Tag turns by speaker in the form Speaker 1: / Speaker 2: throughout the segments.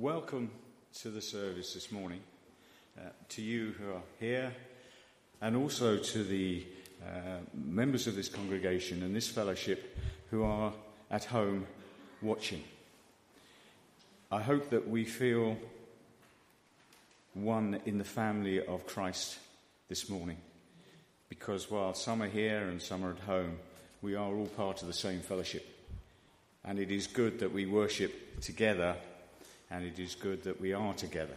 Speaker 1: welcome to the service this morning, uh, to you who are here, and also to the uh, members of this congregation and this fellowship who are at home watching. I hope that we feel one in the family of Christ this morning, because while some are here and some are at home, we are all part of the same fellowship. And it is good that we worship together, and it is good that we are together.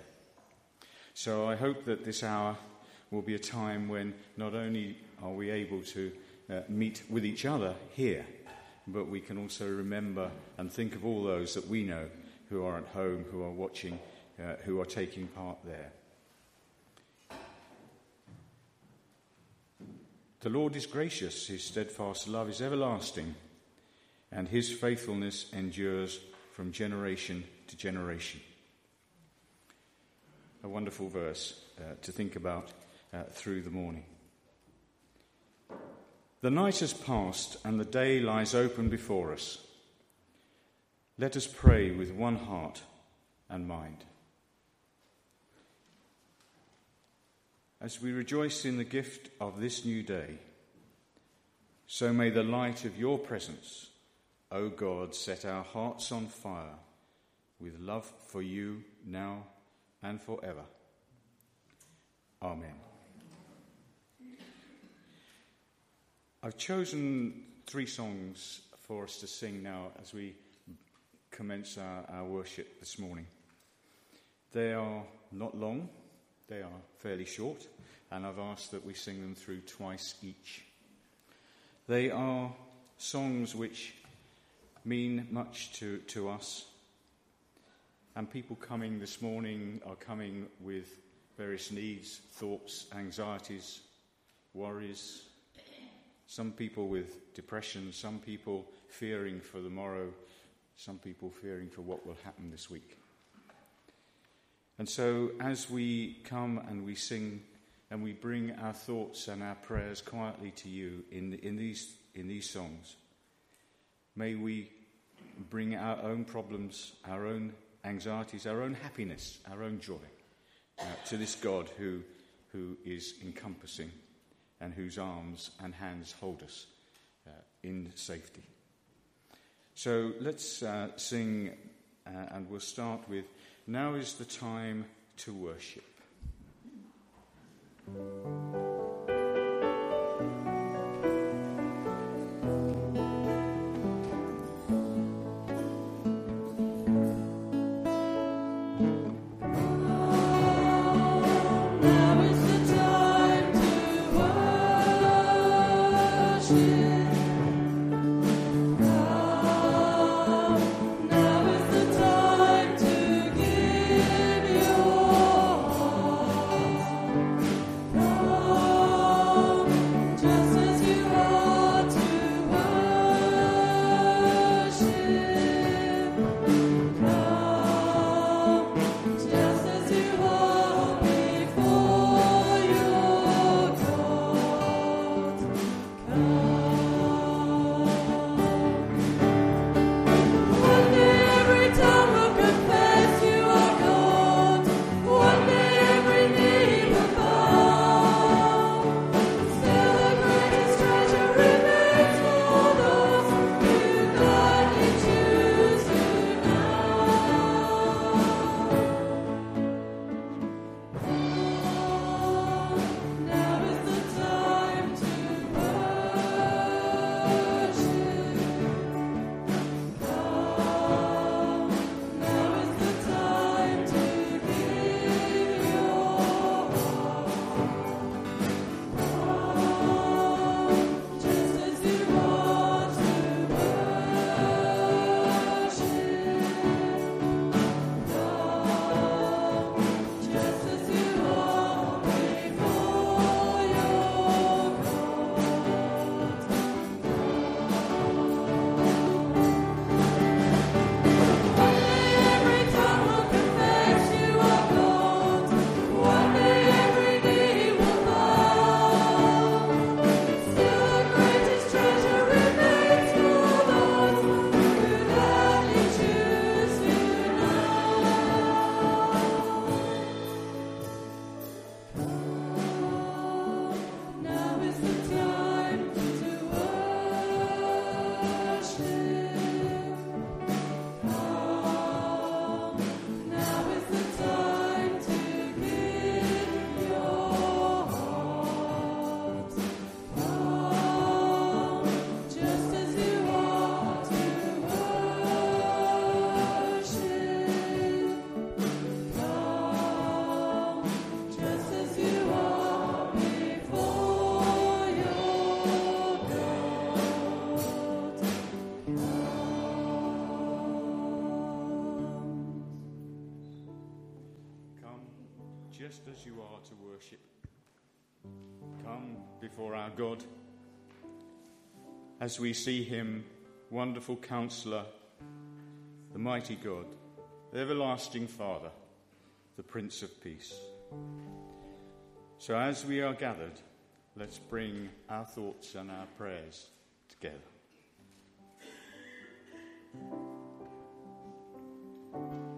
Speaker 1: So I hope that this hour will be a time when not only are we able to uh, meet with each other here, but we can also remember and think of all those that we know who are at home, who are watching, uh, who are taking part there. The Lord is gracious, his steadfast love is everlasting, and his faithfulness endures from generation to generation. A wonderful verse uh, to think about uh, through the morning. The night has passed and the day lies open before us. Let us pray with one heart and mind. As we rejoice in the gift of this new day, so may the light of your presence, O God, set our hearts on fire with love for you now and forever. Amen. I've chosen three songs for us to sing now as we commence our, our, worship this morning. They are not long, they are fairly short, and I've asked that we sing them through twice each. They are songs which mean much to, to us, and people coming this morning are coming with various needs, thoughts, anxieties, worries some people with depression, some people fearing for the morrow, some people fearing for what will happen this week. And so, as we come and we sing and we bring our thoughts and our prayers quietly to you in, in, these, in these songs, may we bring our own problems, our own anxieties, our own happiness, our own joy uh, to this God who, who is encompassing and whose arms and hands hold us uh, in safety. So let's uh, sing, uh, and we'll start with Now is the time to worship. Before our God as we see him, wonderful counselor, the mighty God, the everlasting Father, the Prince of Peace. So as we are gathered, let's bring our thoughts and our prayers together. think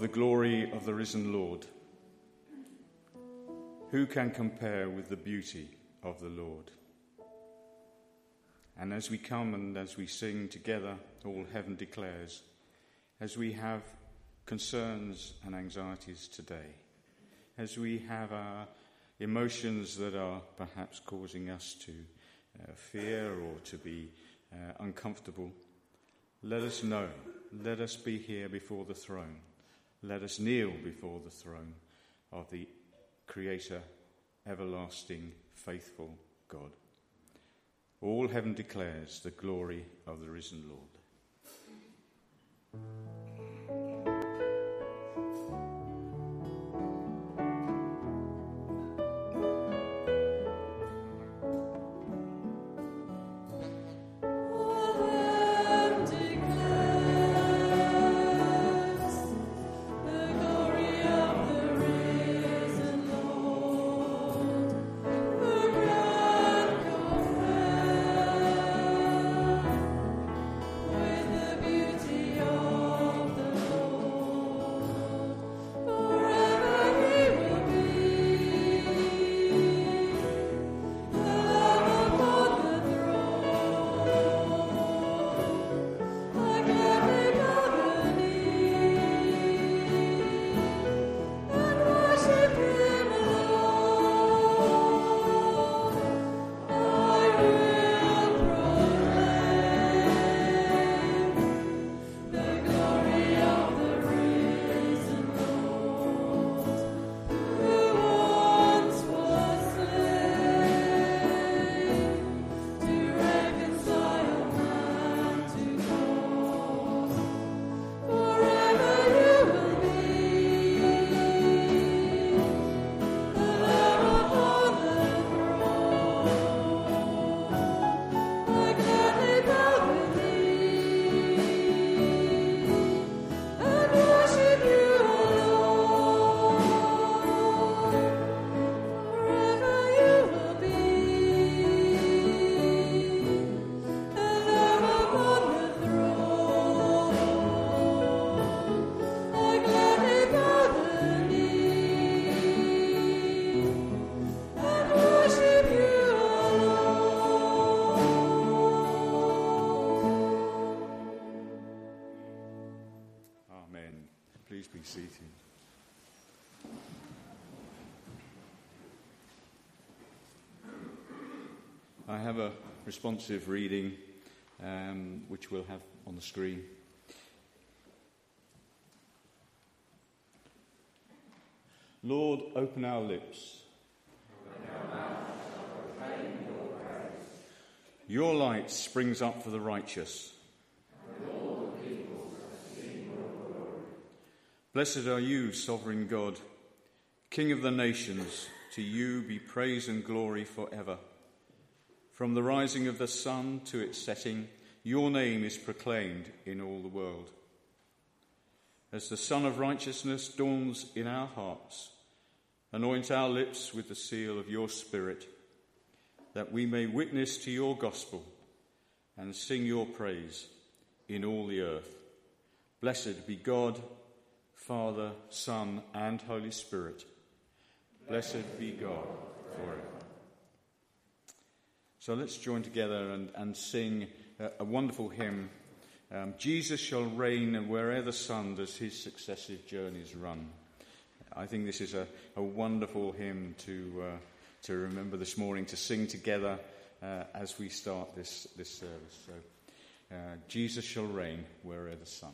Speaker 1: of the glory of the risen Lord. Who can compare with the beauty of the Lord? And as we come and as we sing together, all heaven declares, as we have concerns and anxieties today, as we have our emotions that are perhaps causing us to uh, fear or to be uh, uncomfortable, let us know let us be here before the throne. Let us kneel before the throne of the Creator, everlasting, faithful God. All heaven declares the glory of the risen Lord. Responsive reading um, which we'll have on the screen. Lord, open our lips. Your light springs up for the righteous. Blessed are you, sovereign God, King of the nations. To you be praise and glory forever. From the rising of the sun to its setting, your name is proclaimed in all the world. As the sun of righteousness dawns in our hearts, anoint our lips with the seal of your Spirit, that we may witness to your gospel and sing your praise in all the earth. Blessed be God, Father, Son, and Holy Spirit. Blessed be God forever. So let's join together and, and sing a, a wonderful hymn. Um, Jesus shall reign wherever the sun does his successive journeys run. I think this is a, a wonderful hymn to, uh, to remember this morning, to sing together uh, as we start this, this service. So, uh, Jesus shall reign wherever the sun.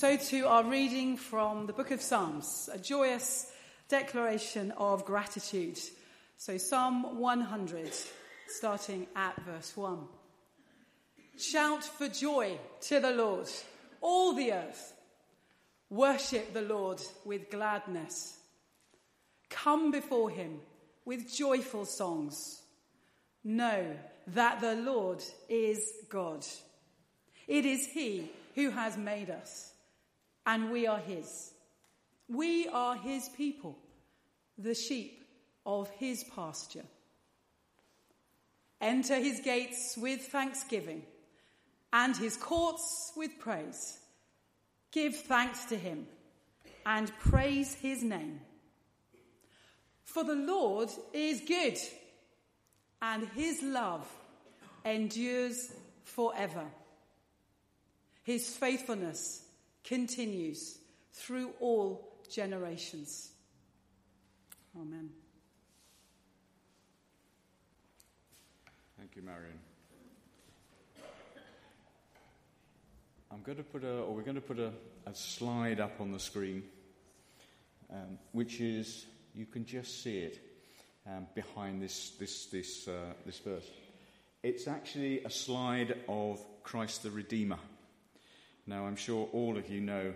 Speaker 2: So to our reading from the book of Psalms, a joyous declaration of gratitude. So Psalm 100, starting at verse 1. Shout for joy to the Lord, all the earth. Worship the Lord with gladness. Come before him with joyful songs. Know that the Lord is God. It is he who has made us and we are his. We are his people, the sheep of his pasture. Enter his gates with thanksgiving and his courts with praise. Give thanks to him and praise his name. For the Lord is good and his love endures forever. His faithfulness continues through all generations. Amen.
Speaker 1: Thank you, Marion. I'm going to put a, or we're going to put a, a slide up on the screen, um, which is, you can just see it. um, behind this, this, this, uh, this verse. It's actually a slide of Christ the Redeemer. Now, I'm sure all of you know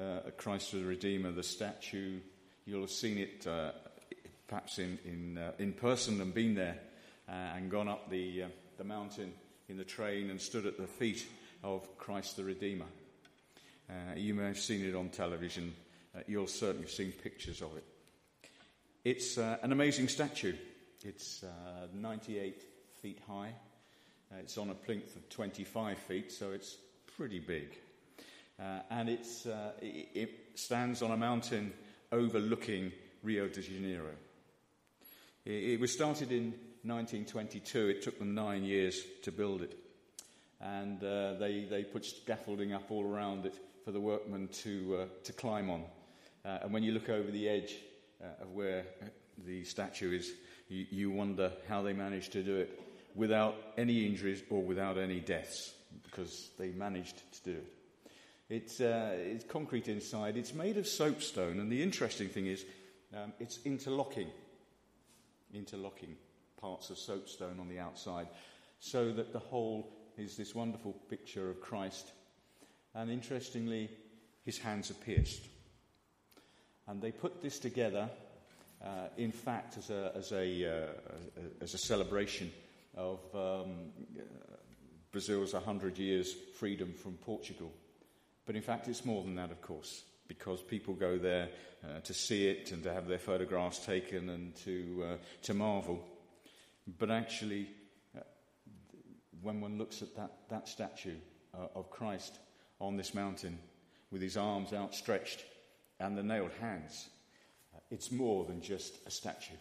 Speaker 1: uh, Christ the Redeemer, the statue. You'll have seen it uh, perhaps in, in, uh, in person and been there uh, and gone up the, uh, the mountain in the train and stood at the feet of Christ the Redeemer. Uh, you may have seen it on television. you'll certainly have seen pictures of it. It's an amazing statue. It's 98 feet high. it's on a plinth of 25 feet, so it's pretty big. Uh, and it's, uh, it, it, stands on a mountain overlooking Rio de Janeiro. It, it, was started in 1922. It took them nine years to build it. And uh, they, they put scaffolding up all around it for the workmen to, uh, to climb on. Uh, and when you look over the edge uh, of where the statue is, you, you wonder how they managed to do it without any injuries or without any deaths, because they managed to do it. It's, uh, it's concrete inside. It's made of soapstone, and the interesting thing is um, it's interlocking, interlocking parts of soapstone on the outside, so that the whole is this wonderful picture of Christ. And interestingly, his hands are pierced. And they put this together, uh, in fact, as a, as a, uh, as a celebration of um, Brazil's 100 years freedom from Portugal. But in fact, it's more than that, of course, because people go there uh, to see it and to have their photographs taken and to, uh, to marvel. But actually, uh, when one looks at that, that statue uh, of Christ on this mountain with his arms outstretched and the nailed hands, uh, it's more than just a statue.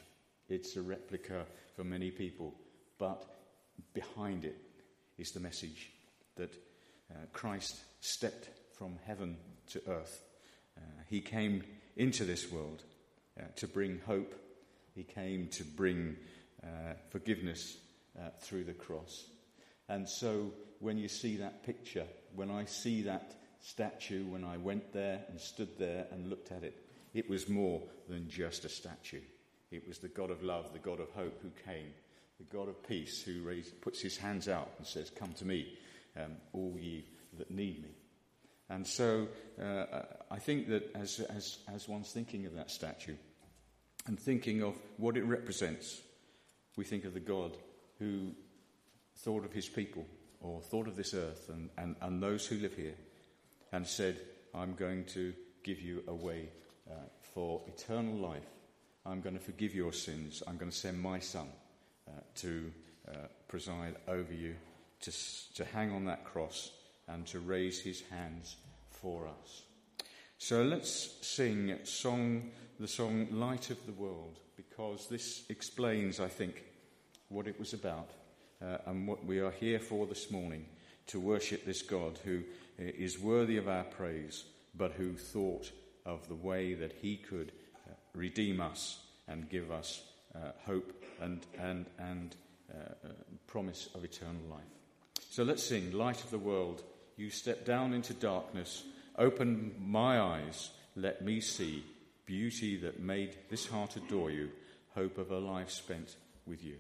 Speaker 1: It's a replica for many people. But behind it is the message that uh, Christ stepped from heaven to earth. Uh, he came into this world uh, to bring hope. He came to bring uh, forgiveness uh, through the cross. And so when you see that picture, when I see that statue, when I went there and stood there and looked at it, it was more than just a statue. It was the God of love, the God of hope who came, the God of peace who raised, puts his hands out and says, Come to me, um, all ye that need me. And so uh, I think that as, as, as one's thinking of that statue and thinking of what it represents, we think of the God who thought of his people or thought of this earth and, and, and those who live here and said, I'm going to give you a way uh, for eternal life. I'm going to forgive your sins. I'm going to send my son uh, to uh, preside over you, to, to hang on that cross and to raise his hands for us. So let's sing song, the song Light of the World, because this explains, I think, what it was about uh, and what we are here for this morning to worship this God who uh, worthy of our praise, but who thought of the way that he could uh, redeem us and give us uh, hope and, and, and uh, uh, promise of eternal life. So let's sing Light of the World. You step down into darkness, open my eyes, let me see beauty that made this heart adore you, hope of a life spent with you.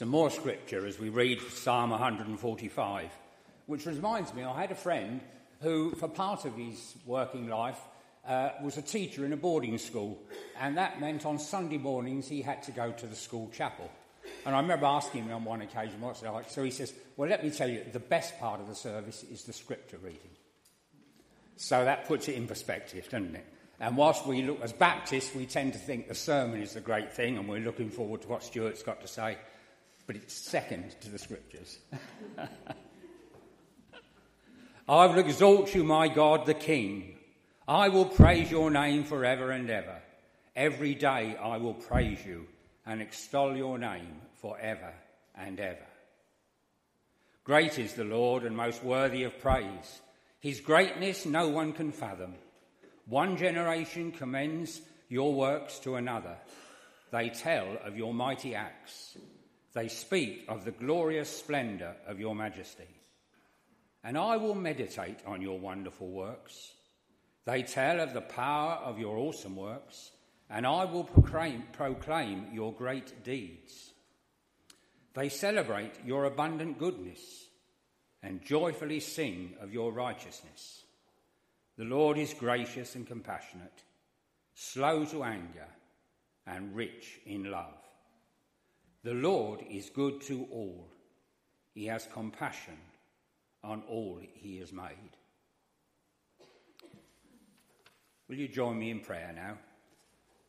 Speaker 3: Some more scripture as we read Psalm 145, which reminds me I had a friend who, for part of his working life, uh, was a teacher in a boarding school, and that meant on Sunday mornings he had to go to the school chapel. And I remember asking him on one occasion, what's it like? So he says, Well, let me tell you, the best part of the service is the scripture reading. So that puts it in perspective, doesn't it? And whilst we look as Baptists, we tend to think the sermon is the great thing, and we're looking forward to what Stuart's got to say, but it's second to the scriptures. I will exalt you, my God, the King. I will praise your name forever and ever. Every day I will praise you and extol your name forever and ever. Great is the Lord and most worthy of praise. His greatness no one can fathom. One generation commends your works to another. They tell of your mighty acts. They speak of the glorious splendour of your majesty. And I will meditate on your wonderful works. They tell of the power of your awesome works, and I will proclaim, proclaim your great deeds. They celebrate your abundant goodness and joyfully sing of your righteousness. The Lord is gracious and compassionate, slow to anger, and rich in love. The Lord is good to all. He has compassion on all he has made. Will you join me in prayer now?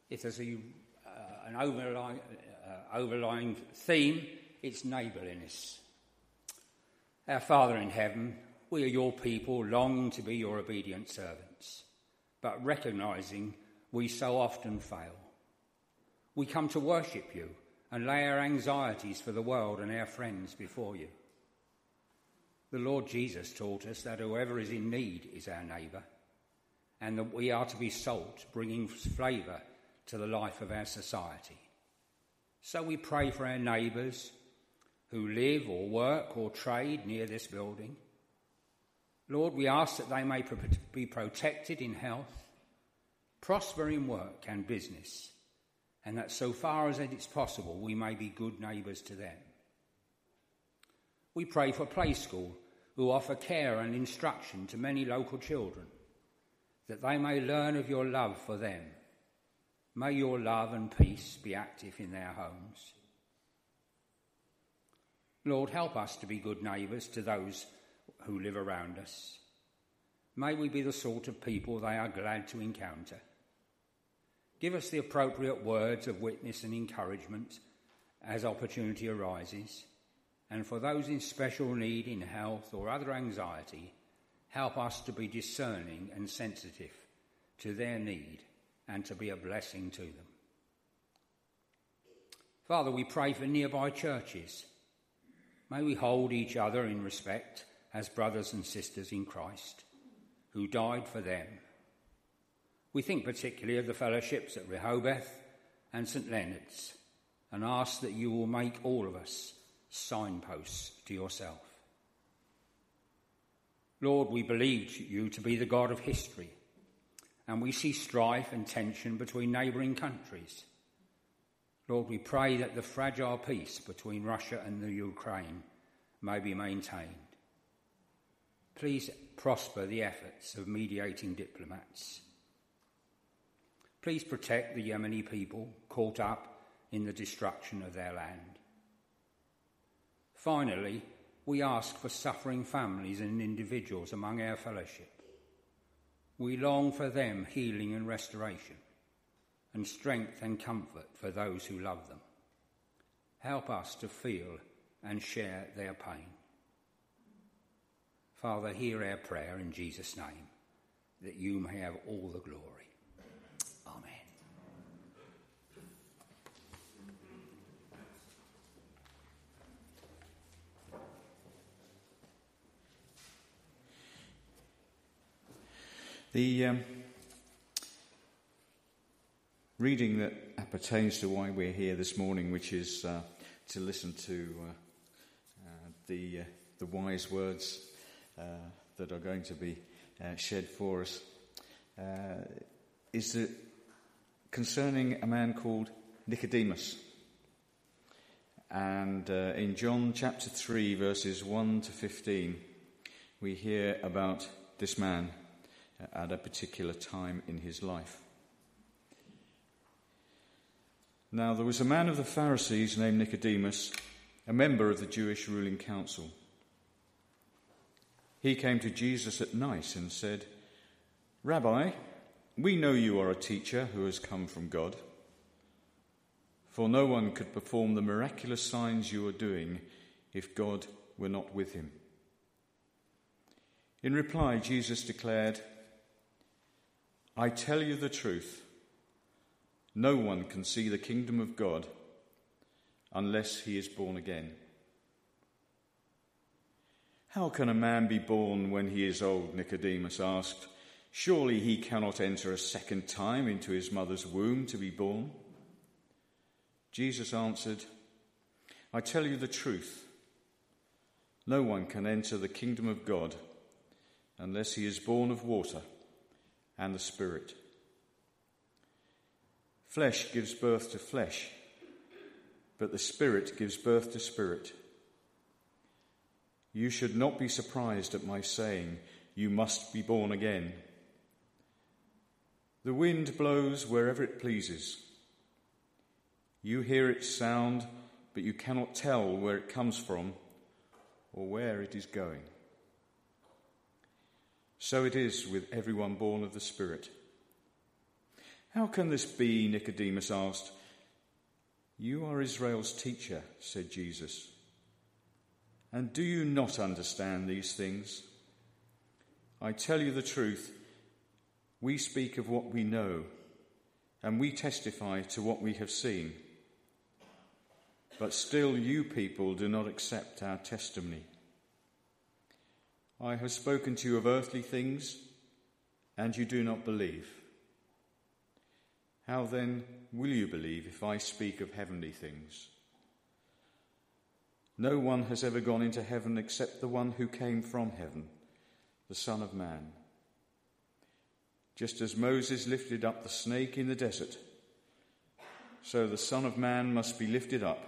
Speaker 3: If there's a, uh, an overlying, uh, overlying theme, it's neighbourliness. Our Father in heaven, we are your people, longing to be your obedient servants, but recognizing we so often fail. We come to worship you and lay our anxieties for the world and our friends before you. The Lord Jesus taught us that whoever is in need is our neighbour, and that we are to be salt, bringing flavour to the life of our society. So we pray for our neighbours who live or work or trade near this building Lord, we ask that they may be protected in health, prosper in work and business, and that so far as it is possible, we may be good neighbours to them. We pray for Play School, who offer care and instruction to many local children, that they may learn of your love for them. May your love and peace be active in their homes. Lord, help us to be good neighbours to those who live around us. May we be the sort of people they are glad to encounter. Give us the appropriate words of witness and encouragement as opportunity arises. And for those in special need in health or other anxiety, help us to be discerning and sensitive to their need and to be a blessing to them. Father, we pray for nearby churches. May we hold each other in respect as brothers and sisters in Christ who died for them. We think particularly of the fellowships at Rehoboth and St Leonard's and ask that you will make all of us signposts to yourself. Lord, we believe you to be the God of history, and we see strife and tension between neighbouring countries. Lord, we pray that the fragile peace between Russia and the Ukraine may be maintained. Please prosper the efforts of mediating diplomats. Please protect the Yemeni people caught up in the destruction of their land. Finally, we ask for suffering families and individuals among our fellowship. We long for them healing and restoration, and strength and comfort for those who love them. Help us to feel and share their pain. Father, hear our prayer in Jesus' name, that you may have all the glory. Amen.
Speaker 1: The um, reading that pertains to why we're here this morning, which is uh, to listen to uh, uh, the, uh, the wise words uh, that are going to be uh, shed for us is concerning a man called Nicodemus. And in John chapter 3, verses 1 to 15, we hear about this man at a particular time in his life. Now, there was a man of the Pharisees named Nicodemus, a member of the Jewish ruling council. He came to Jesus at night and said, Rabbi, we know you are a teacher who has come from God. For no one could perform the miraculous signs you are doing if God were not with him. In reply, Jesus declared, I tell you the truth. No one can see the kingdom of God unless he is born again. How can a man be born when he is old? Nicodemus asked. Surely he cannot enter a second time into his mother's womb to be born. Jesus answered, I tell you the truth. No one can enter the kingdom of God unless he is born of water and the Spirit. Flesh gives birth to flesh, but the Spirit gives birth to spirit. You should not be surprised at my saying, You must be born again. The wind blows wherever it pleases. You hear its sound, but you cannot tell where it comes from or where it is going. So it is with everyone born of the Spirit. How can this be? Nicodemus asked. You are Israel's teacher, said Jesus. And do you not understand these things? I tell you the truth. We speak of what we know, and we testify to what we have seen. But still, you people do not accept our testimony. I have spoken to you of earthly things, and you do not believe. How then will you believe if I speak of heavenly things? No one has ever gone into heaven except the one who came from heaven, the Son of Man. Just as Moses lifted up the snake in the desert, so the Son of Man must be lifted up,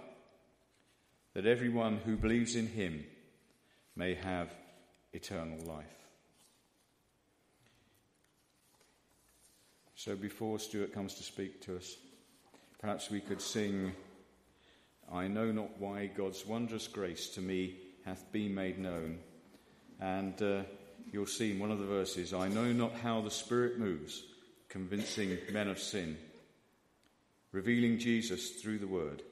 Speaker 1: that everyone who believes in him may have eternal life. So before Stuart comes to speak to us, perhaps we could sing, I know not why God's wondrous grace to me hath been made known. And uh, you'll see in one of the verses, I know not how the Spirit moves, convincing men of sin, revealing Jesus through the Word,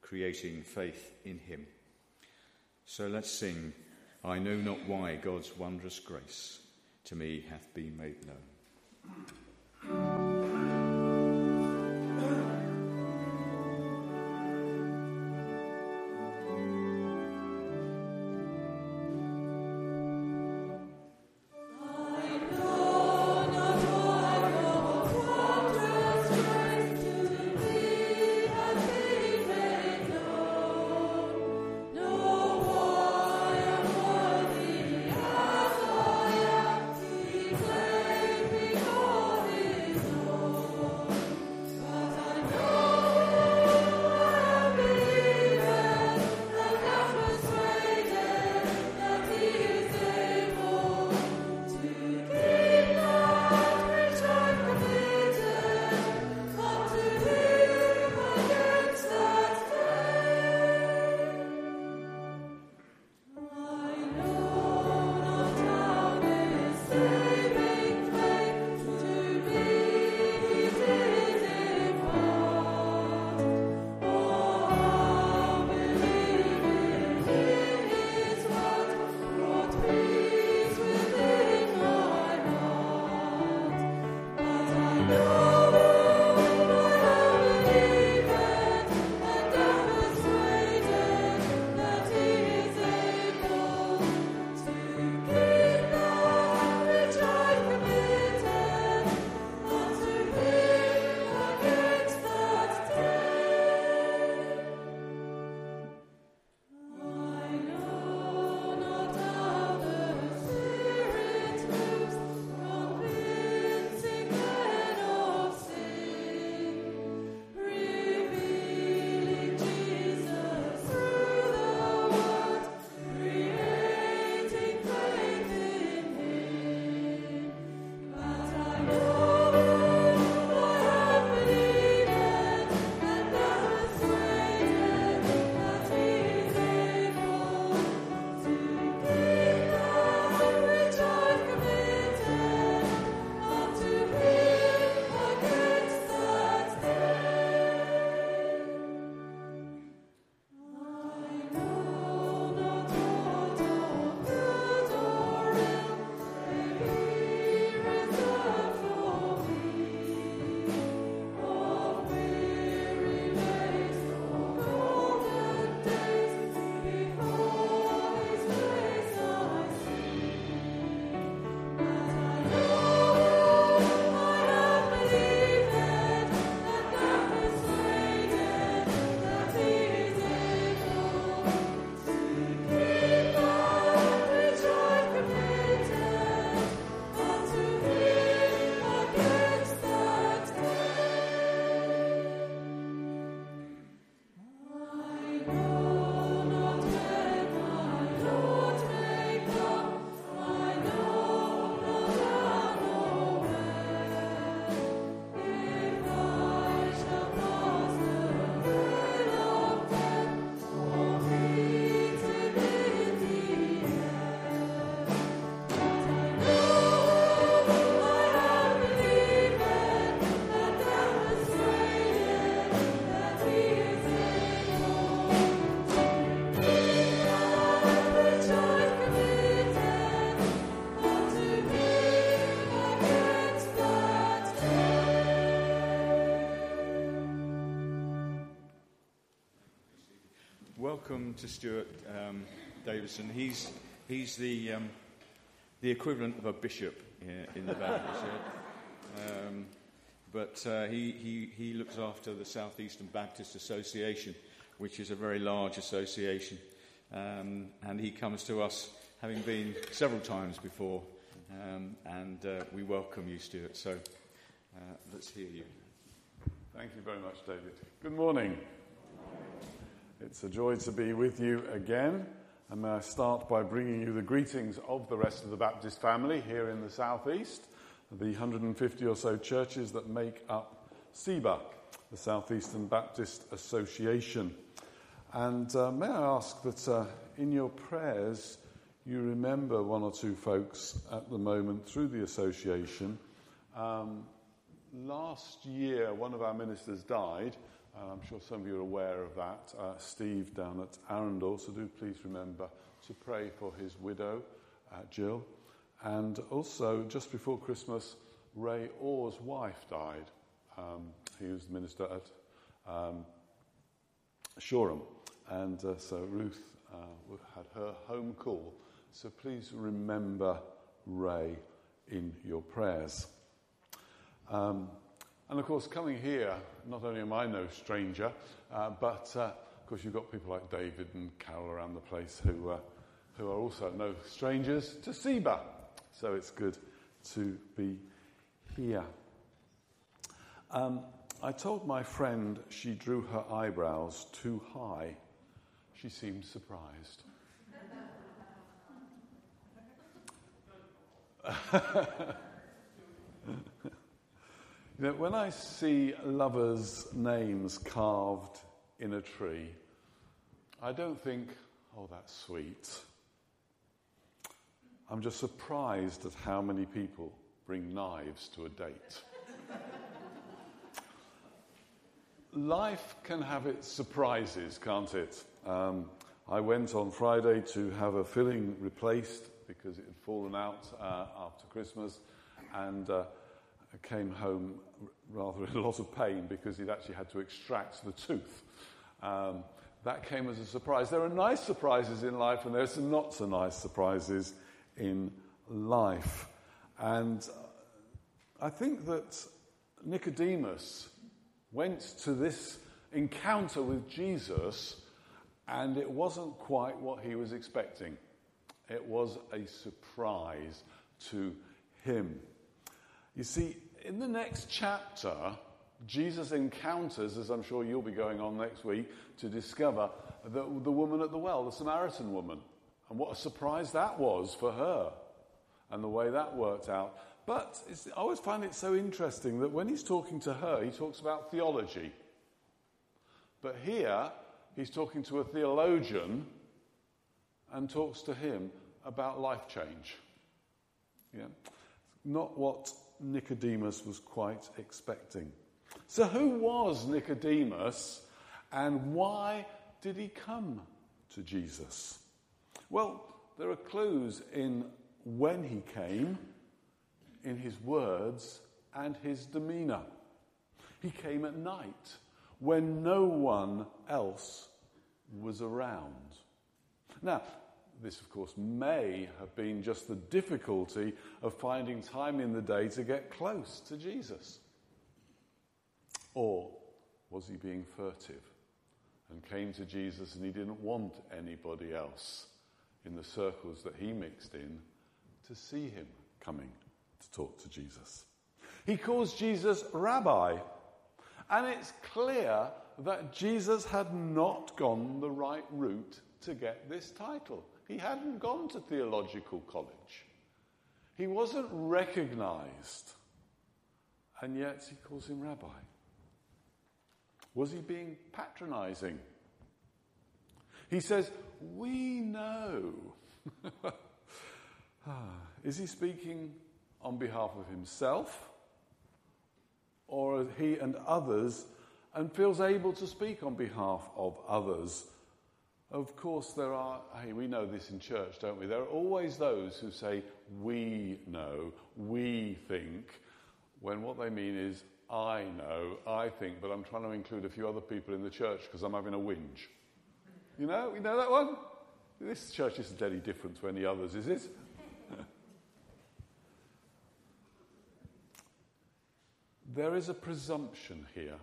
Speaker 1: creating faith in Him. So let's sing, I know not why God's wondrous grace to me hath been made known. Welcome to Stuart um, Davison. He's, he's the, um, the equivalent of a bishop in, in the Baptist Church. Um, but uh, he, he, he looks after the Southeastern Baptist Association, which is a very large association. Um, and he comes to us having been several times before. Um, and uh, we welcome you, Stuart. So uh, let's hear you.
Speaker 4: Thank you very much, David. Good morning. It's a joy to be with you again. And may I start by bringing you the greetings of the rest of the Baptist family here in the southeast, the 150 or so churches that make up SEBA, the Southeastern Baptist Association. And uh, may I ask that uh, in your prayers you remember one or two folks at the moment through the association. Um, last year, one of our ministers died. I'm sure some of you are aware of that. Uh, Steve down at Arundel. So do please remember to pray for his widow, uh, Jill. And also, just before Christmas, Ray Orr's wife died. Um, he was the minister at um, Shoreham. And uh, so Ruth uh, had her home call. So please remember Ray in your prayers. Um, and of course, coming here, not only am I no stranger, uh, but uh, of course, you've got people like David and Carol around the place who, uh, who are also no strangers to SEBA. So it's good to be here. Um, I told my friend she drew her eyebrows too high. She seemed surprised. You know, when I see lovers' names carved in a tree, I don't think, oh, that's sweet. I'm just surprised at how many people bring knives to a date. Life can have its surprises, can't it? Um, I went on Friday to have a filling replaced because it had fallen out uh, after Christmas, and uh, came home rather in a lot of pain because he'd actually had to extract the tooth. Um, that came as a surprise. There are nice surprises in life, and there are some not so nice surprises in life. And I think that Nicodemus went to this encounter with Jesus, and it wasn't quite what he was expecting. It was a surprise to him. You see, in the next chapter, Jesus encounters, as I'm sure you'll be going on next week, to discover the, the woman at the well, the Samaritan woman. And what a surprise that was for her and the way that worked out. But I always find it so interesting that when he's talking to her, he talks about theology. But here, he's talking to a theologian and talks to him about life change. Yeah? Not what Nicodemus was quite expecting. So, who was Nicodemus and why did he come to Jesus? Well, there are clues in when he came, in his words, and his demeanour. He came at night when no one else was around. Now, this, of course, may have been just the difficulty of finding time in the day to get close to Jesus. Or was he being furtive and came to Jesus and he didn't want anybody else in the circles that he mixed in to see him coming to talk to Jesus? He calls Jesus Rabbi, and it's clear that Jesus had not gone the right route to get this title. He hadn't gone to theological college. He wasn't recognized. And yet he calls him rabbi. Was he being patronizing? He says, We know. Ah, is he speaking on behalf of himself? Or he and others and feels able to speak on behalf of others of course, there are, hey, we know this in church, don't we? There are always those who say, we know, we think, when what they mean is, I know, I think, but I'm trying to include a few other people in the church because I'm having a whinge. You know, you know that one? This church isn't any different to any others, is it? there is a presumption here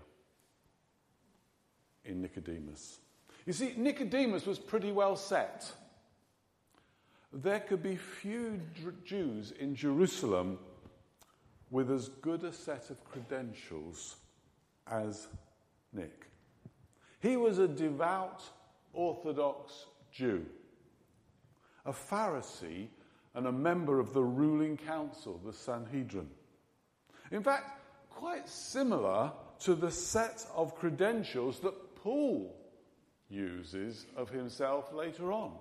Speaker 4: in Nicodemus. You see, Nicodemus was pretty well set. There could be few Jews in Jerusalem with as good a set of credentials as Nick. He was a devout Orthodox Jew, a Pharisee, and a member of the ruling council, the Sanhedrin. In fact, quite similar to the set of credentials that Paul uses of himself later on.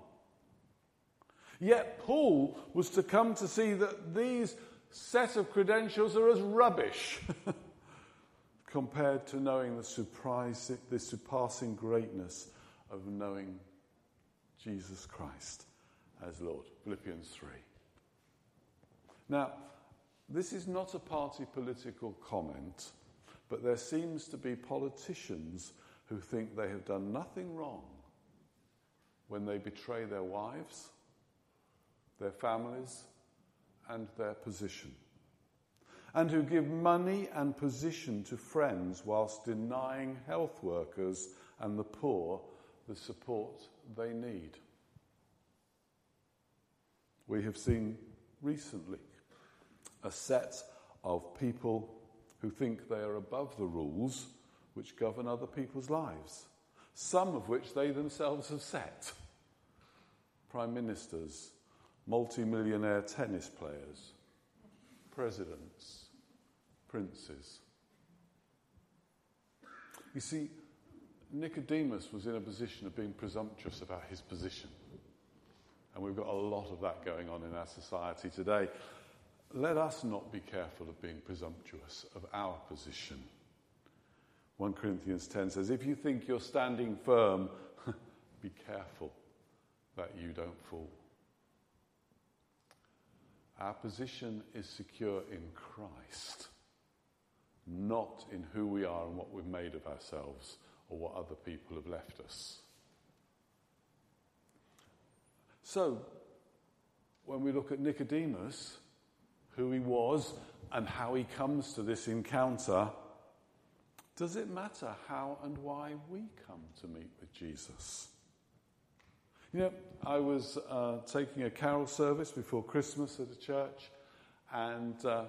Speaker 4: Yet Paul was to come to see that these set of credentials are as rubbish compared to knowing the, surprise, the surpassing greatness of knowing Jesus Christ as Lord. Philippians 3. Now, this is not a party political comment, but there seems to be politicians who think they have done nothing wrong when they betray their wives, their families, and their position, and who give money and position to friends whilst denying health workers and the poor the support they need. We have seen recently a set of people who think they are above the rules which govern other people's lives, some of which they themselves have set. Prime ministers, multi-millionaire tennis players, presidents, princes. You see, Nicodemus was in a position of being presumptuous about his position. And we've got a lot of that going on in our society today. Let us not be careful of being presumptuous of our position. 1 Corinthians 10 says, If you think you're standing firm, be careful that you don't fall. Our position is secure in Christ, not in who we are and what we've made of ourselves or what other people have left us. So, when we look at Nicodemus, who he was and how he comes to this encounter, does it matter how and why we come to meet with Jesus? You know, I was uh, taking a carol service before Christmas at a church, and uh,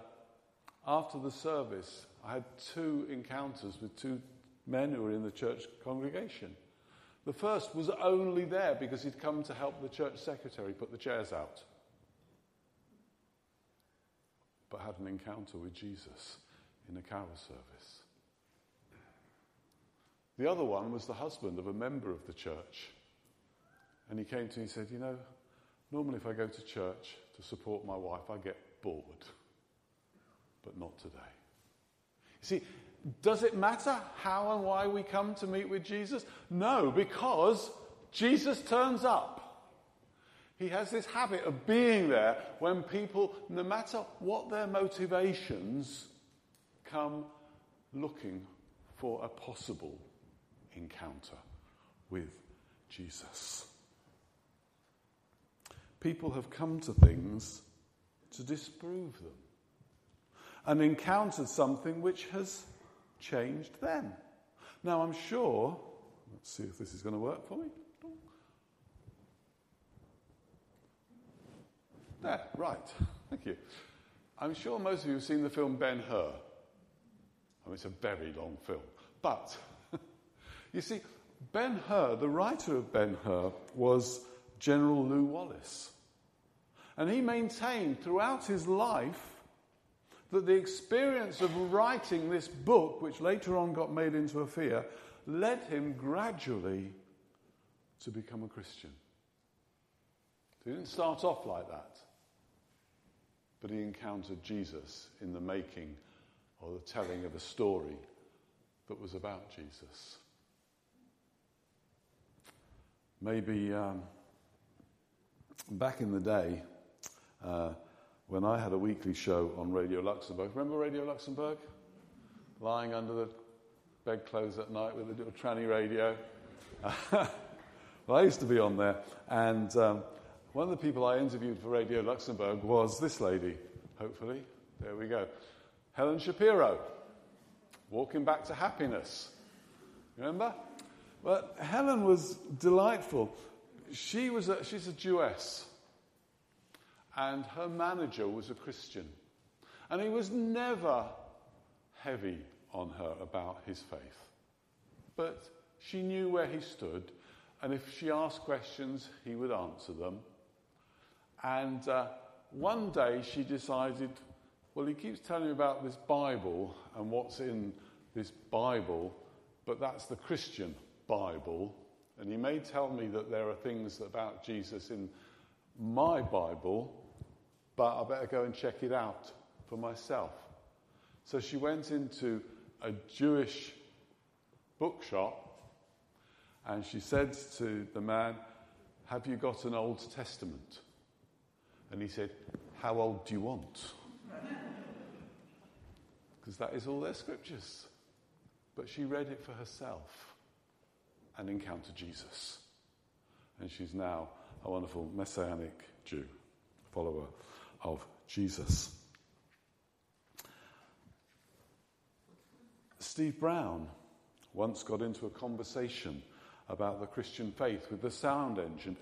Speaker 4: after the service, I had two encounters with two men who were in the church congregation. The first was only there because he'd come to help the church secretary put the chairs out, but had an encounter with Jesus in a carol service. The other one was the husband of a member of the church. And he came to me and said, You know, normally if I go to church to support my wife, I get bored. But not today. You see, does it matter how and why we come to meet with Jesus? No, because Jesus turns up. He has this habit of being there when people, no matter what their motivations, come looking for a possible encounter with Jesus. People have come to things to disprove them and encountered something which has changed them. Now, I'm sure, let's see if this is going to work for me. There, right. Thank you. I'm sure most of you have seen the film Ben Hur. I mean, it's a very long film. But you see, Ben Hur, the writer of Ben Hur, was General Lew Wallace. And he maintained throughout his life that the experience of writing this book, which later on got made into a fear, led him gradually to become a Christian. he didn't start off like that, but he encountered Jesus in the making or the telling of a story that was about Jesus. Maybe um, back in the day, uh, when I had a weekly show on Radio Luxembourg. Remember Radio Luxembourg? Lying under the bedclothes at night with a little tranny radio. Well, I used to be on there, and um, one of the people I interviewed for Radio Luxembourg was this lady, hopefully. There we go. Helen Shapiro, Walking Back to Happiness. Remember? But Helen was delightful. She was a, she's a Jewess, and her manager was a Christian. And he was never heavy on her about his faith. But she knew where he stood, and if she asked questions, he would answer them. And uh, one day she decided, well, he keeps telling me about this Bible and what's in this Bible, but that's the Christian Bible. And he may tell me that there are things about Jesus in my Bible, but I better go and check it out for myself. So she went into a Jewish bookshop and she said to the man, Have you got an Old Testament? And he said, How old do you want? Because that is all their scriptures. But she read it for herself and encounter Jesus. And she's now a wonderful messianic Jew, follower of Jesus. Steve Brown once got into a conversation about the Christian faith with the sound engineer.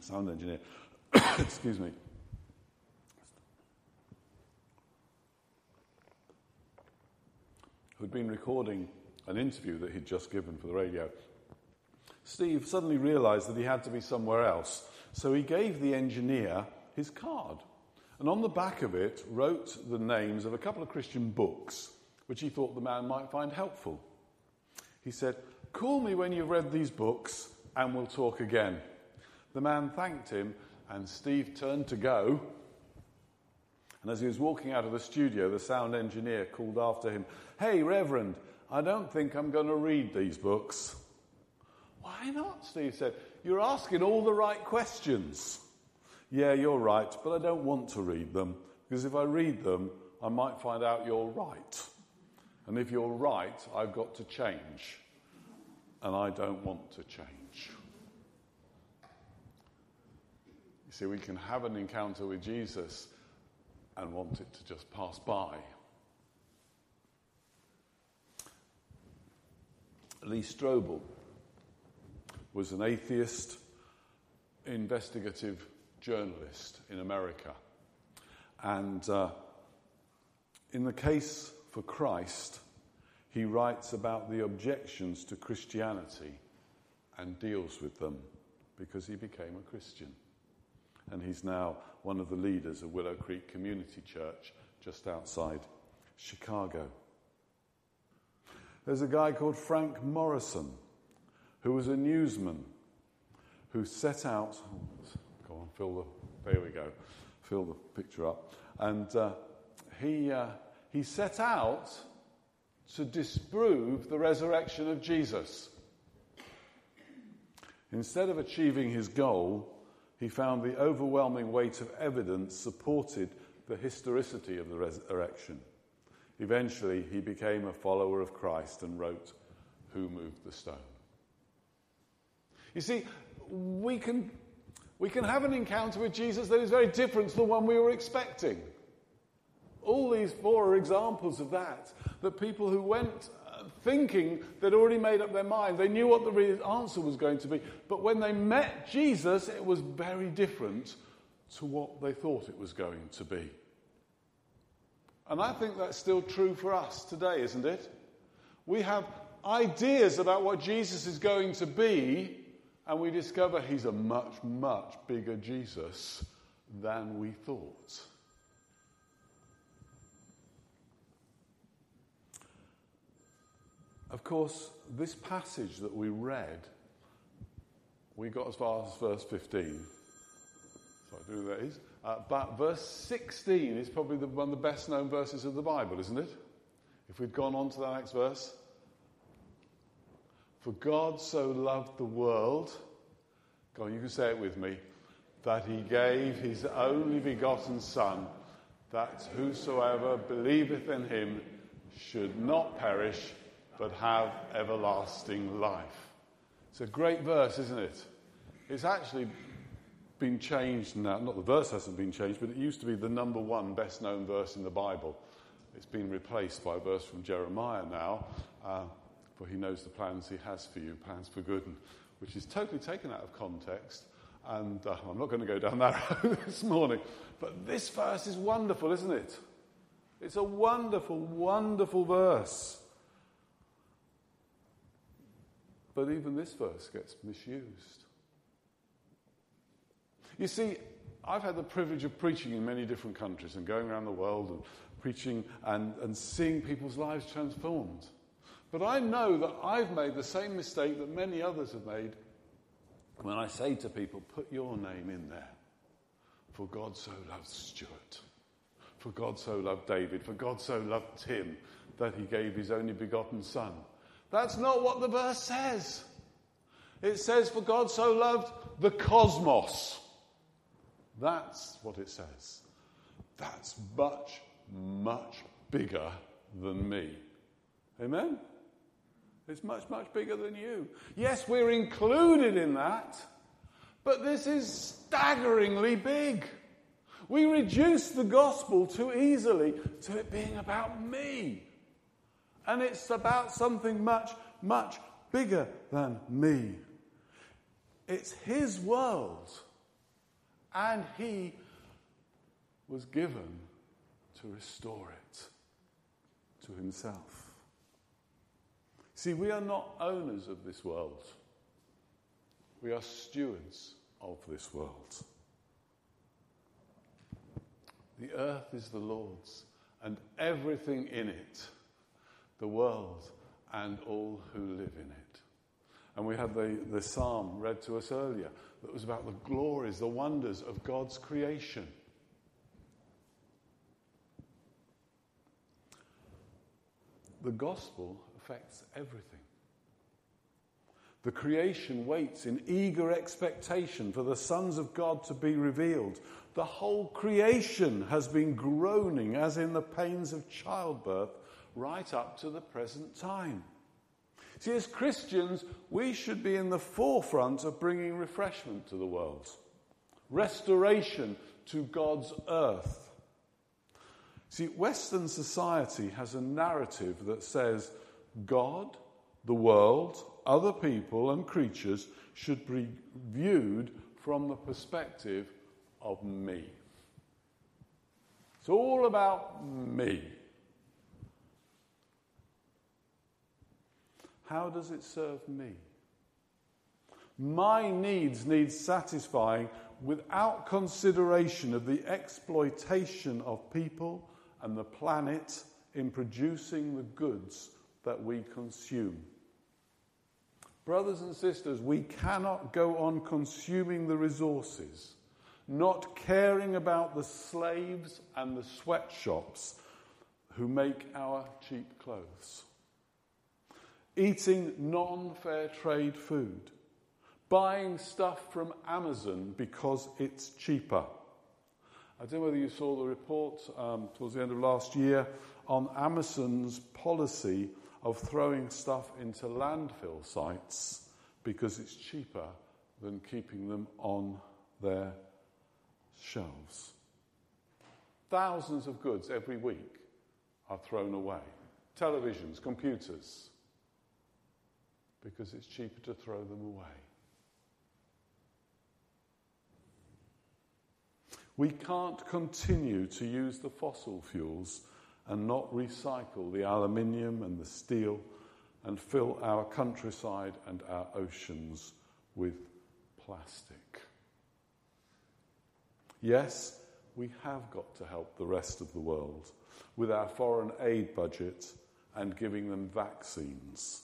Speaker 4: Sound engineer, excuse me. Who'd been recording an interview that he'd just given for the radio. Steve suddenly realized that he had to be somewhere else, so he gave the engineer his card. And on the back of it wrote the names of a couple of Christian books, which he thought the man might find helpful. He said, Call me when you've read these books and we'll talk again. The man thanked him, and Steve turned to go. And as he was walking out of the studio, the sound engineer called after him, Hey, Reverend, I don't think I'm going to read these books. Why not? Steve said. You're asking all the right questions. Yeah, you're right, but I don't want to read them because if I read them, I might find out you're right. And if you're right, I've got to change. And I don't want to change. You see, we can have an encounter with Jesus and want it to just pass by. Lee Strobel was an atheist investigative journalist in America. And uh, in the case for Christ, he writes about the objections to Christianity and deals with them because he became a Christian. And he's now one of the leaders of Willow Creek Community Church just outside Chicago. There's a guy called Frank Morison who was a newsman who set out. Go on, fill the. There we go. Fill the picture up. And uh, he, uh, he set out to disprove the resurrection of Jesus. Instead of achieving his goal, he found the overwhelming weight of evidence supported the historicity of the resurrection. Eventually, he became a follower of Christ and wrote, Who Moved the Stone? You see, we can, we can have an encounter with Jesus that is very different to the one we were expecting. All these four are examples of that. That people who went uh, thinking they'd already made up their mind, they knew what the answer was going to be. But when they met Jesus, it was very different to what they thought it was going to be. And I think that's still true for us today, isn't it? We have ideas about what Jesus is going to be, and we discover he's a much, much bigger Jesus than we thought. Of course, this passage that we read, we got as far as verse 15. So I do that is. Uh, but verse 16 is probably the, one of the best known verses of the Bible, isn't it? If we'd gone on to the next verse. For God so loved the world, go on, you can say it with me, that he gave his only begotten Son, that whosoever believeth in him should not perish, but have everlasting life. It's a great verse, isn't it? It's actually been changed now. Not the verse hasn't been changed, but it used to be the number one best known verse in the Bible. It's been replaced by a verse from Jeremiah now, uh, for he knows the plans he has for you, plans for good, and, which is totally taken out of context. And uh, I'm not going to go down that road this morning. But this verse is wonderful, isn't it? It's a wonderful, wonderful verse. But even this verse gets misused. You see, I've had the privilege of preaching in many different countries and going around the world and preaching and, and seeing people's lives transformed. But I know that I've made the same mistake that many others have made when I say to people, put your name in there. For God so loved Stuart. For God so loved David. For God so loved Tim that he gave his only begotten Son. That's not what the verse says. It says, For God so loved the cosmos. That's what it says. That's much, much bigger than me. Amen? It's much, much bigger than you. Yes, we're included in that, but this is staggeringly big. We reduce the gospel too easily to it being about me. And it's about something much, much bigger than me. It's His world. And He was given to restore it to Himself. See, we are not owners of this world, we are stewards of this world. The earth is the Lord's, and everything in it, the world, and all who live in it. And we had the, the psalm read to us earlier that was about the glories, the wonders of God's creation. The gospel affects everything. The creation waits in eager expectation for the sons of God to be revealed. The whole creation has been groaning as in the pains of childbirth right up to the present time. See, as Christians, we should be in the forefront of bringing refreshment to the world, restoration to God's earth. See, Western society has a narrative that says God, the world, other people, and creatures should be viewed from the perspective of me. It's all about me. How does it serve me? My needs need satisfying without consideration of the exploitation of people and the planet in producing the goods that we consume. Brothers and sisters, we cannot go on consuming the resources, not caring about the slaves and the sweatshops who make our cheap clothes, eating non fair trade food, buying stuff from Amazon because it's cheaper. I don't know whether you saw the report um, towards the end of last year on Amazon's policy of throwing stuff into landfill sites because it's cheaper than keeping them on their shelves. Thousands of goods every week are thrown away televisions, computers because it's cheaper to throw them away. We can't continue to use the fossil fuels and not recycle the aluminium and the steel and fill our countryside and our oceans with plastic. Yes, we have got to help the rest of the world with our foreign aid budget and giving them vaccines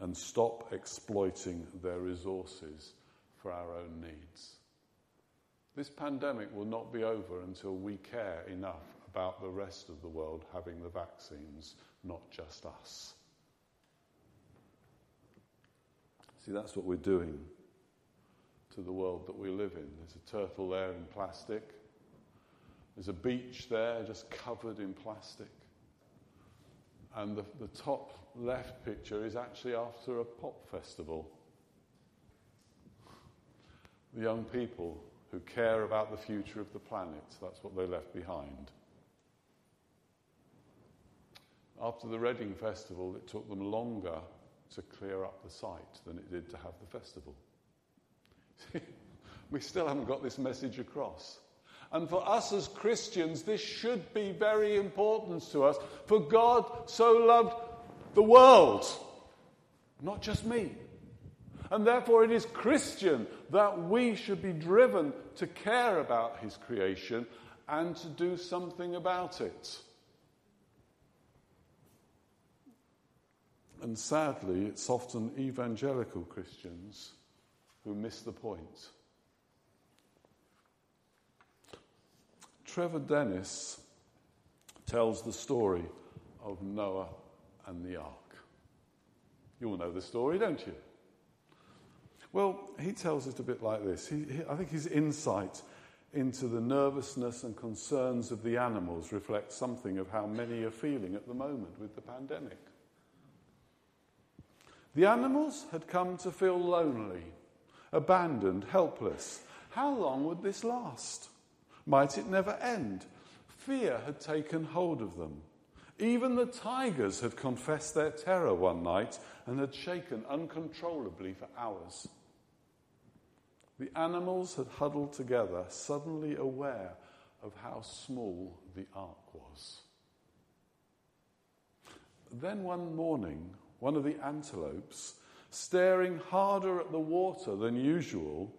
Speaker 4: and stop exploiting their resources for our own needs. This pandemic will not be over until we care enough about the rest of the world having the vaccines, not just us. See, that's what we're doing to the world that we live in. There's a turtle there in plastic. There's a beach there just covered in plastic. And the, the top left picture is actually after a pop festival. the young people who care about the future of the planet. That's what they left behind. After the Reading Festival, it took them longer to clear up the site than it did to have the festival. we still haven't got this message across. And for us as Christians, this should be very important to us. For God so loved the world, not just me. And therefore, it is Christian that we should be driven to care about His creation and to do something about it. And sadly, it's often evangelical Christians who miss the point. Trevor Dennis tells the story of Noah and the ark. You all know the story, don't you? Well, he tells it a bit like this. He, he, I think his insight into the nervousness and concerns of the animals reflects something of how many are feeling at the moment with the pandemic. The animals had come to feel lonely, abandoned, helpless. How long would this last? Might it never end? Fear had taken hold of them. Even the tigers had confessed their terror one night and had shaken uncontrollably for hours. The animals had huddled together, suddenly aware of how small the ark was. Then one morning, one of the antelopes, staring harder at the water than usual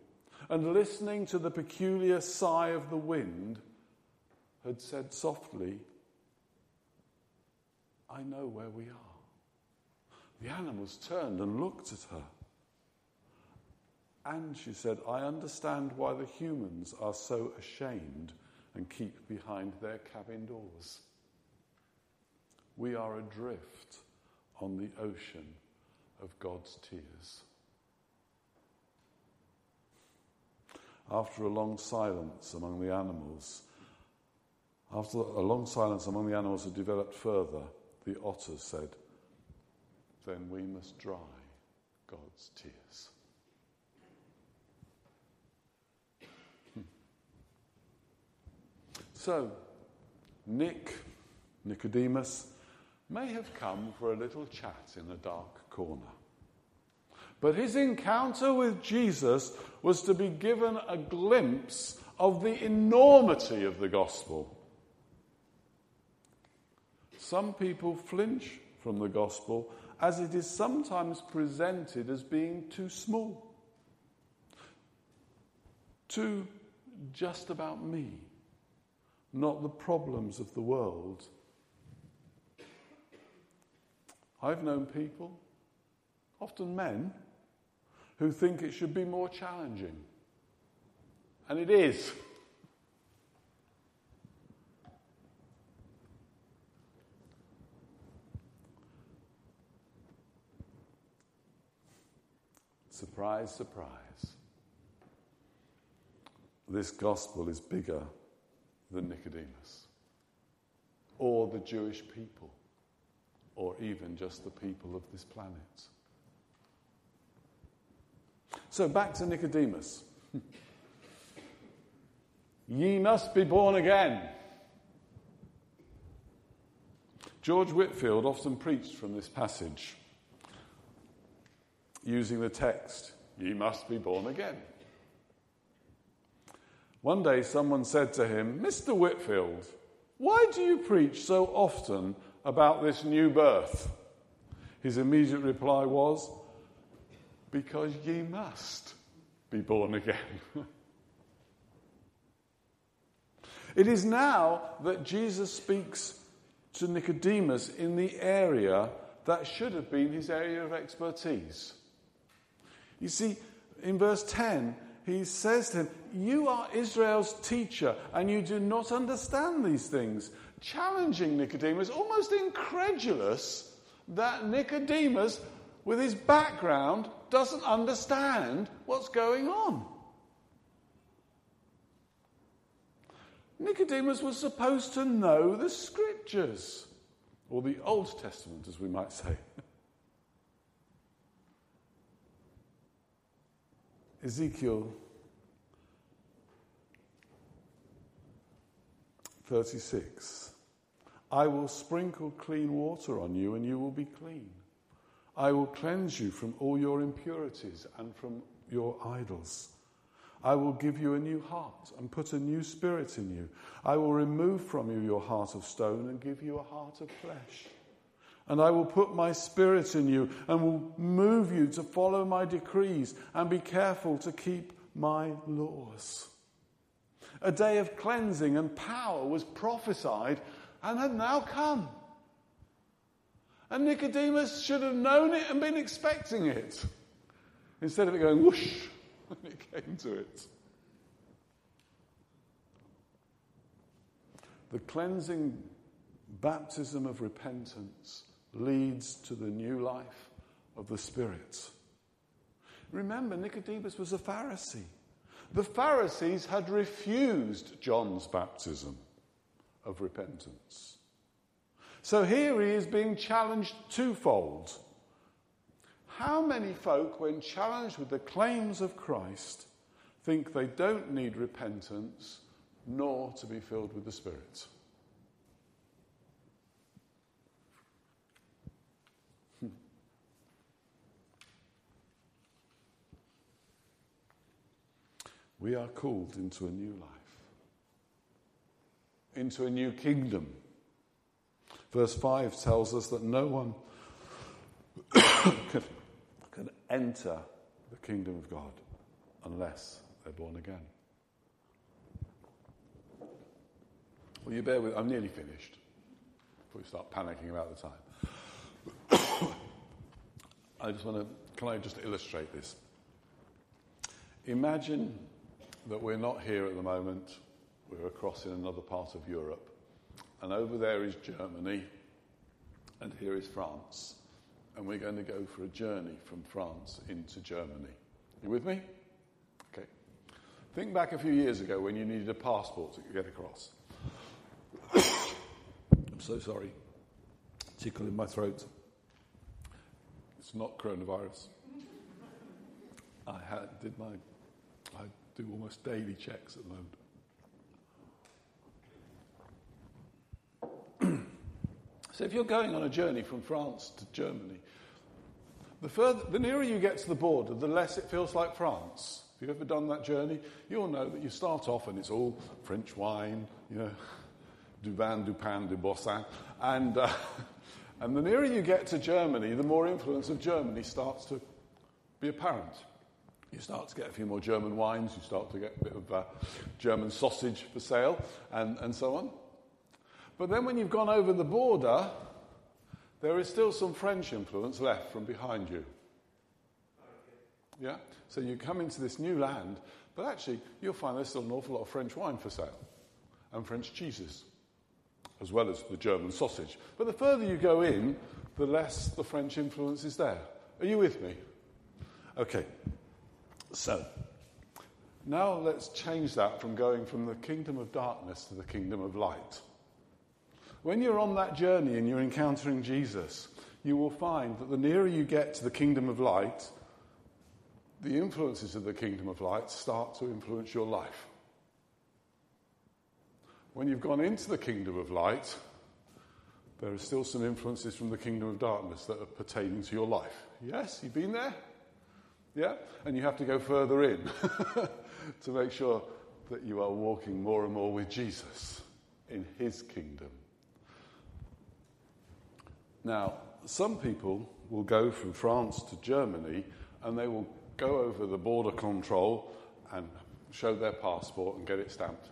Speaker 4: and listening to the peculiar sigh of the wind, had said softly, I know where we are. The animals turned and looked at her. And she said, I understand why the humans are so ashamed and keep behind their cabin doors. We are adrift on the ocean of God's tears. After a long silence among the animals, after a long silence among the animals had developed further, the otter said, Then we must dry God's tears. Hmm. So, Nick, Nicodemus, may have come for a little chat in a dark corner. But his encounter with Jesus was to be given a glimpse of the enormity of the gospel. Some people flinch from the gospel as it is sometimes presented as being too small, too just about me, not the problems of the world I've known people, often men, who think it should be more challenging. And it is. Surprise, surprise. This gospel is bigger than Nicodemus or the Jewish people or even just the people of this planet. So back to Nicodemus. Ye must be born again. George Whitefield often preached from this passage using the text, Ye must be born again. One day someone said to him, Mr. Whitefield, why do you preach so often about this new birth? His immediate reply was, Because ye must be born again. it is now that Jesus speaks to Nicodemus in the area that should have been his area of expertise. You see, in verse 10, he says to him, You are Israel's teacher, and you do not understand these things challenging Nicodemus, almost incredulous that Nicodemus, with his background, doesn't understand what's going on. Nicodemus was supposed to know the scriptures, or the Old Testament, as we might say. Ezekiel 36. I will sprinkle clean water on you, and you will be clean. I will cleanse you from all your impurities and from your idols. I will give you a new heart and put a new spirit in you. I will remove from you your heart of stone and give you a heart of flesh. And I will put my spirit in you and will move you to follow my decrees and be careful to keep my laws. A day of cleansing and power was prophesied and had now come. And Nicodemus should have known it and been expecting it. Instead of it going whoosh when it came to it. The cleansing baptism of repentance leads to the new life of the Spirit. Remember, Nicodemus was a Pharisee. The Pharisees had refused John's baptism of repentance. So here he is being challenged twofold. How many folk, when challenged with the claims of Christ, think they don't need repentance nor to be filled with the Spirit? We are called into a new life, into a new kingdom. Verse 5 tells us that no one can, can enter the kingdom of God unless they're born again. Will you bear with I'm nearly finished before you start panicking about the time. I just want to, can I just illustrate this? Imagine that we're not here at the moment. We're across in another part of Europe. And over there is Germany, and here is France. And we're going to go for a journey from France into Germany. You with me? Okay. Think back a few years ago when you needed a passport to get across. I'm so sorry. Tickle in my throat. It's not coronavirus. I had, did my I do almost daily checks at the moment. so if you're going on a journey from France to Germany, the, further, the nearer you get to the border, the less it feels like France. If you've ever done that journey, you'll know that you start off and it's all French wine, you know, du vin, du pain, du Boursin. And, uh, and the nearer you get to Germany, the more influence of Germany starts to be apparent. You start to get a few more German wines, you start to get a bit of uh, German sausage for sale, and, and so on. But then when you've gone over the border, there is still some French influence left from behind you. Yeah? So you come into this new land, but actually you'll find there's still an awful lot of French wine for sale and French cheeses, as well as the German sausage. But the further you go in, the less the French influence is there. Are you with me? Okay. So, now let's change that from going from the kingdom of darkness to the kingdom of light. When you're on that journey and you're encountering Jesus, you will find that the nearer you get to the kingdom of light, the influences of the kingdom of light start to influence your life. When you've gone into the kingdom of light, there are still some influences from the kingdom of darkness that are pertaining to your life. Yes, you've been there? Yeah? And you have to go further in to make sure that you are walking more and more with Jesus in his kingdom. Now, some people will go from France to Germany and they will go over the border control and show their passport and get it stamped.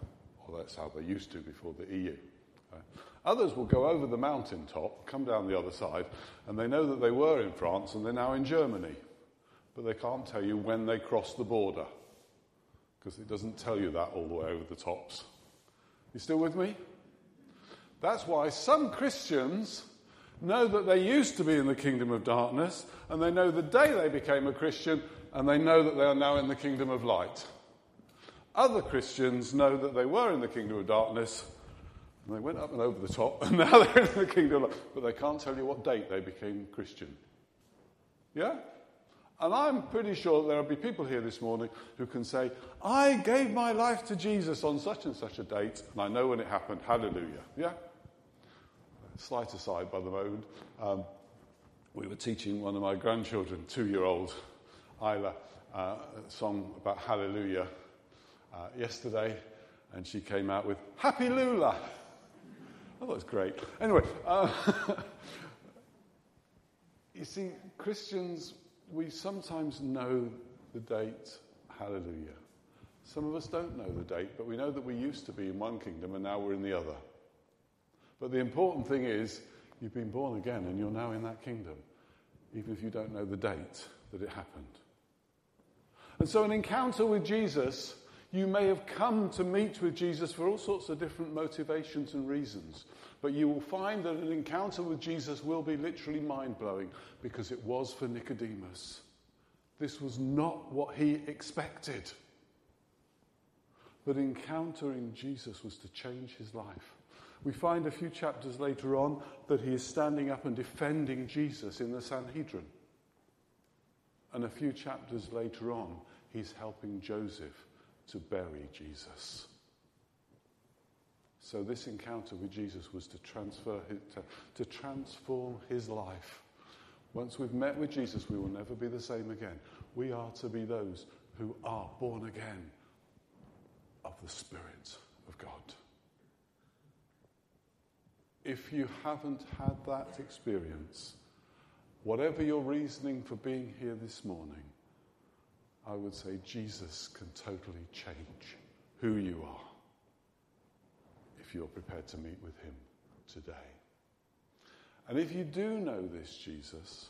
Speaker 4: Well, that's how they used to before the EU. Others will go over the mountaintop, come down the other side, and they know that they were in France and they're now in Germany but they can't tell you when they cross the border because it doesn't tell you that all the way over the tops. You still with me? That's why some Christians know that they used to be in the kingdom of darkness and they know the day they became a Christian and they know that they are now in the kingdom of light. Other Christians know that they were in the kingdom of darkness and they went up and over the top and now they're in the kingdom of light, but they can't tell you what date they became Christian. Yeah? And I'm pretty sure there'll be people here this morning who can say, I gave my life to Jesus on such and such a date, and I know when it happened. Hallelujah. Yeah? Slight aside by the moment. Um, we were teaching one of my grandchildren, two year old Isla, uh, a song about Hallelujah uh, yesterday, and she came out with Happy Lula. Oh, that's great. Anyway, uh, you see, Christians we sometimes know the date, hallelujah. Some of us don't know the date, but we know that we used to be in one kingdom and now we're in the other. But the important thing is, you've been born again and you're now in that kingdom, even if you don't know the date that it happened. And so, an encounter with Jesus, you may have come to meet with Jesus for all sorts of different motivations and reasons. But you will find that an encounter with Jesus will be literally mind blowing because it was for Nicodemus. This was not what he expected. But encountering Jesus was to change his life. We find a few chapters later on that he is standing up and defending Jesus in the Sanhedrin. And a few chapters later on, he's helping Joseph to bury Jesus. So this encounter with Jesus was to transfer his, to, to transform his life. Once we've met with Jesus, we will never be the same again. We are to be those who are born again of the Spirit of God. If you haven't had that experience, whatever your reasoning for being here this morning, I would say Jesus can totally change who you are you're prepared to meet with him today. And if you do know this Jesus,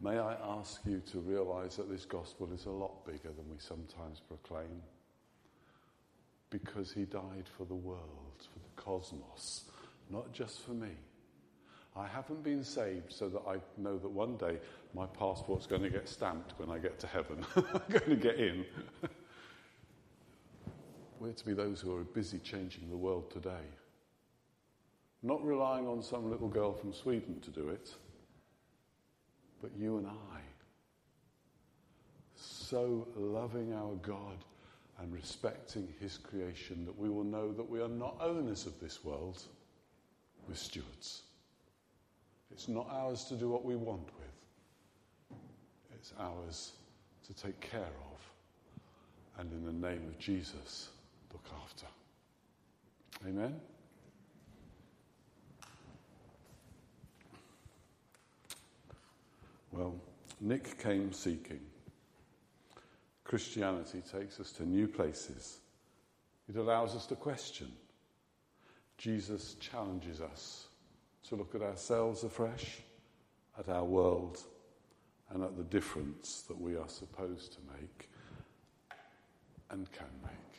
Speaker 4: may I ask you to realize that this gospel is a lot bigger than we sometimes proclaim. Because he died for the world, for the cosmos, not just for me. I haven't been saved so that I know that one day my passport's going to get stamped when I get to heaven. I'm going to get in. We're to be those who are busy changing the world today. Not relying on some little girl from Sweden to do it, but you and I. So loving our God and respecting His creation that we will know that we are not owners of this world, we're stewards. It's not ours to do what we want with, it's ours to take care of. And in the name of Jesus, look after. Amen? Well, Nick came seeking. Christianity takes us to new places. It allows us to question. Jesus challenges us to look at ourselves afresh, at our world, and at the difference that we are supposed to make and can make.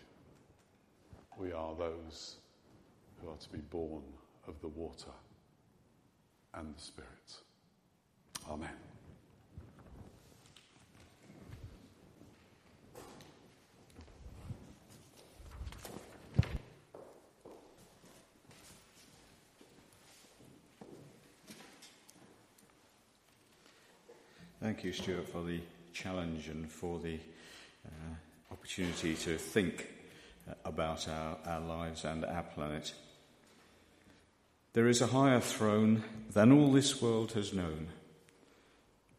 Speaker 4: We are those who are to be born of the water and the Spirit. Amen.
Speaker 1: Thank you, Stuart, for the challenge and for the uh, opportunity to think about our, our lives and our planet. There is a higher throne than all this world has known,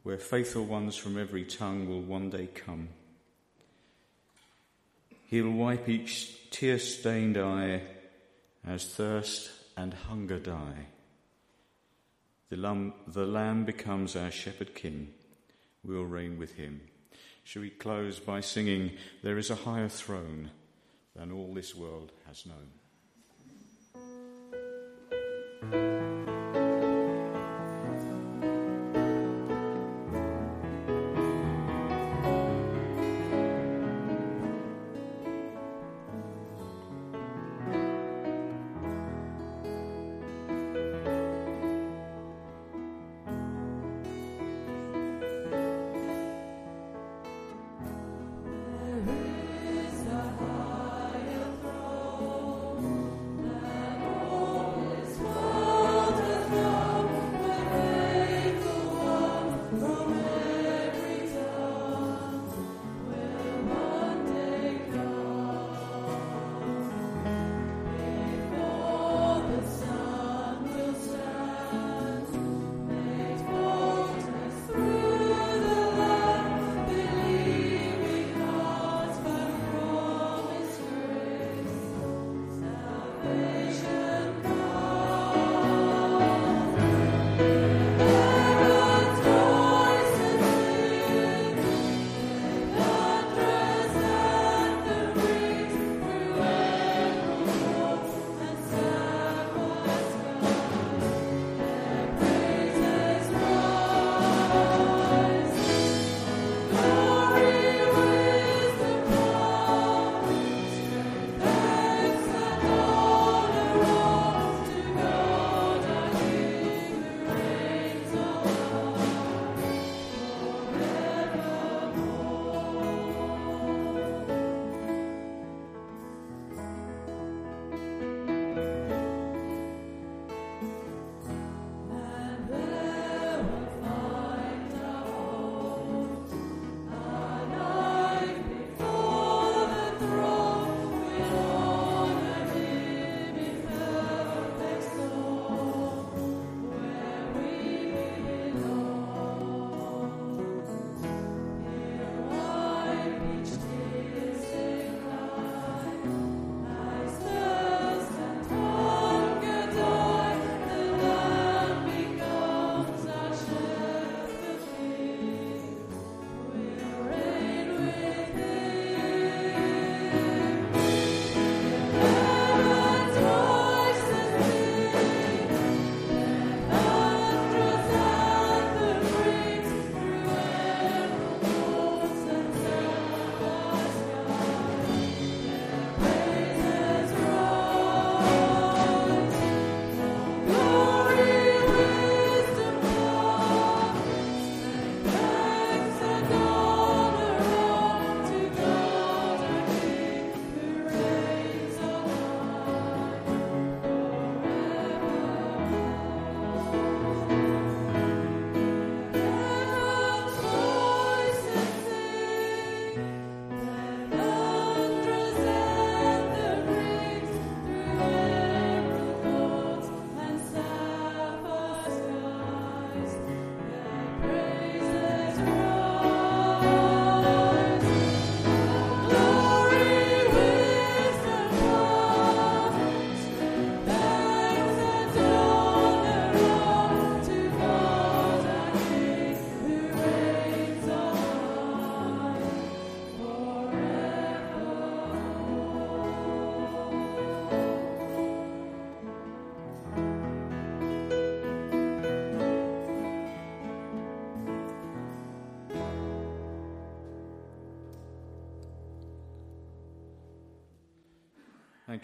Speaker 1: where faithful ones from every tongue will one day come. He'll wipe each tear stained eye as thirst and hunger die. The lamb, the lamb becomes our shepherd king. We'll reign with him. Shall we close by singing, There is a higher throne than all this world has known.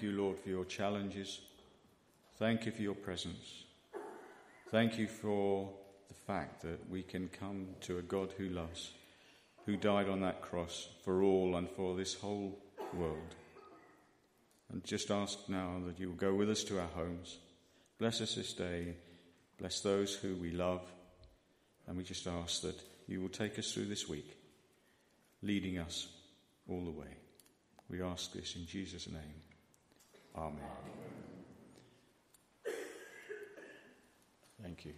Speaker 1: Thank you, Lord, for your challenges. Thank you for your presence. Thank you for the fact that we can come to a God who loves, who died on that cross for all and for this whole world. And just ask now that you will go with us to our homes. Bless us this day. Bless those who we love. And we just ask that you will take us through this week, leading us all the way. We ask this in Jesus' name. Amen. Thank you.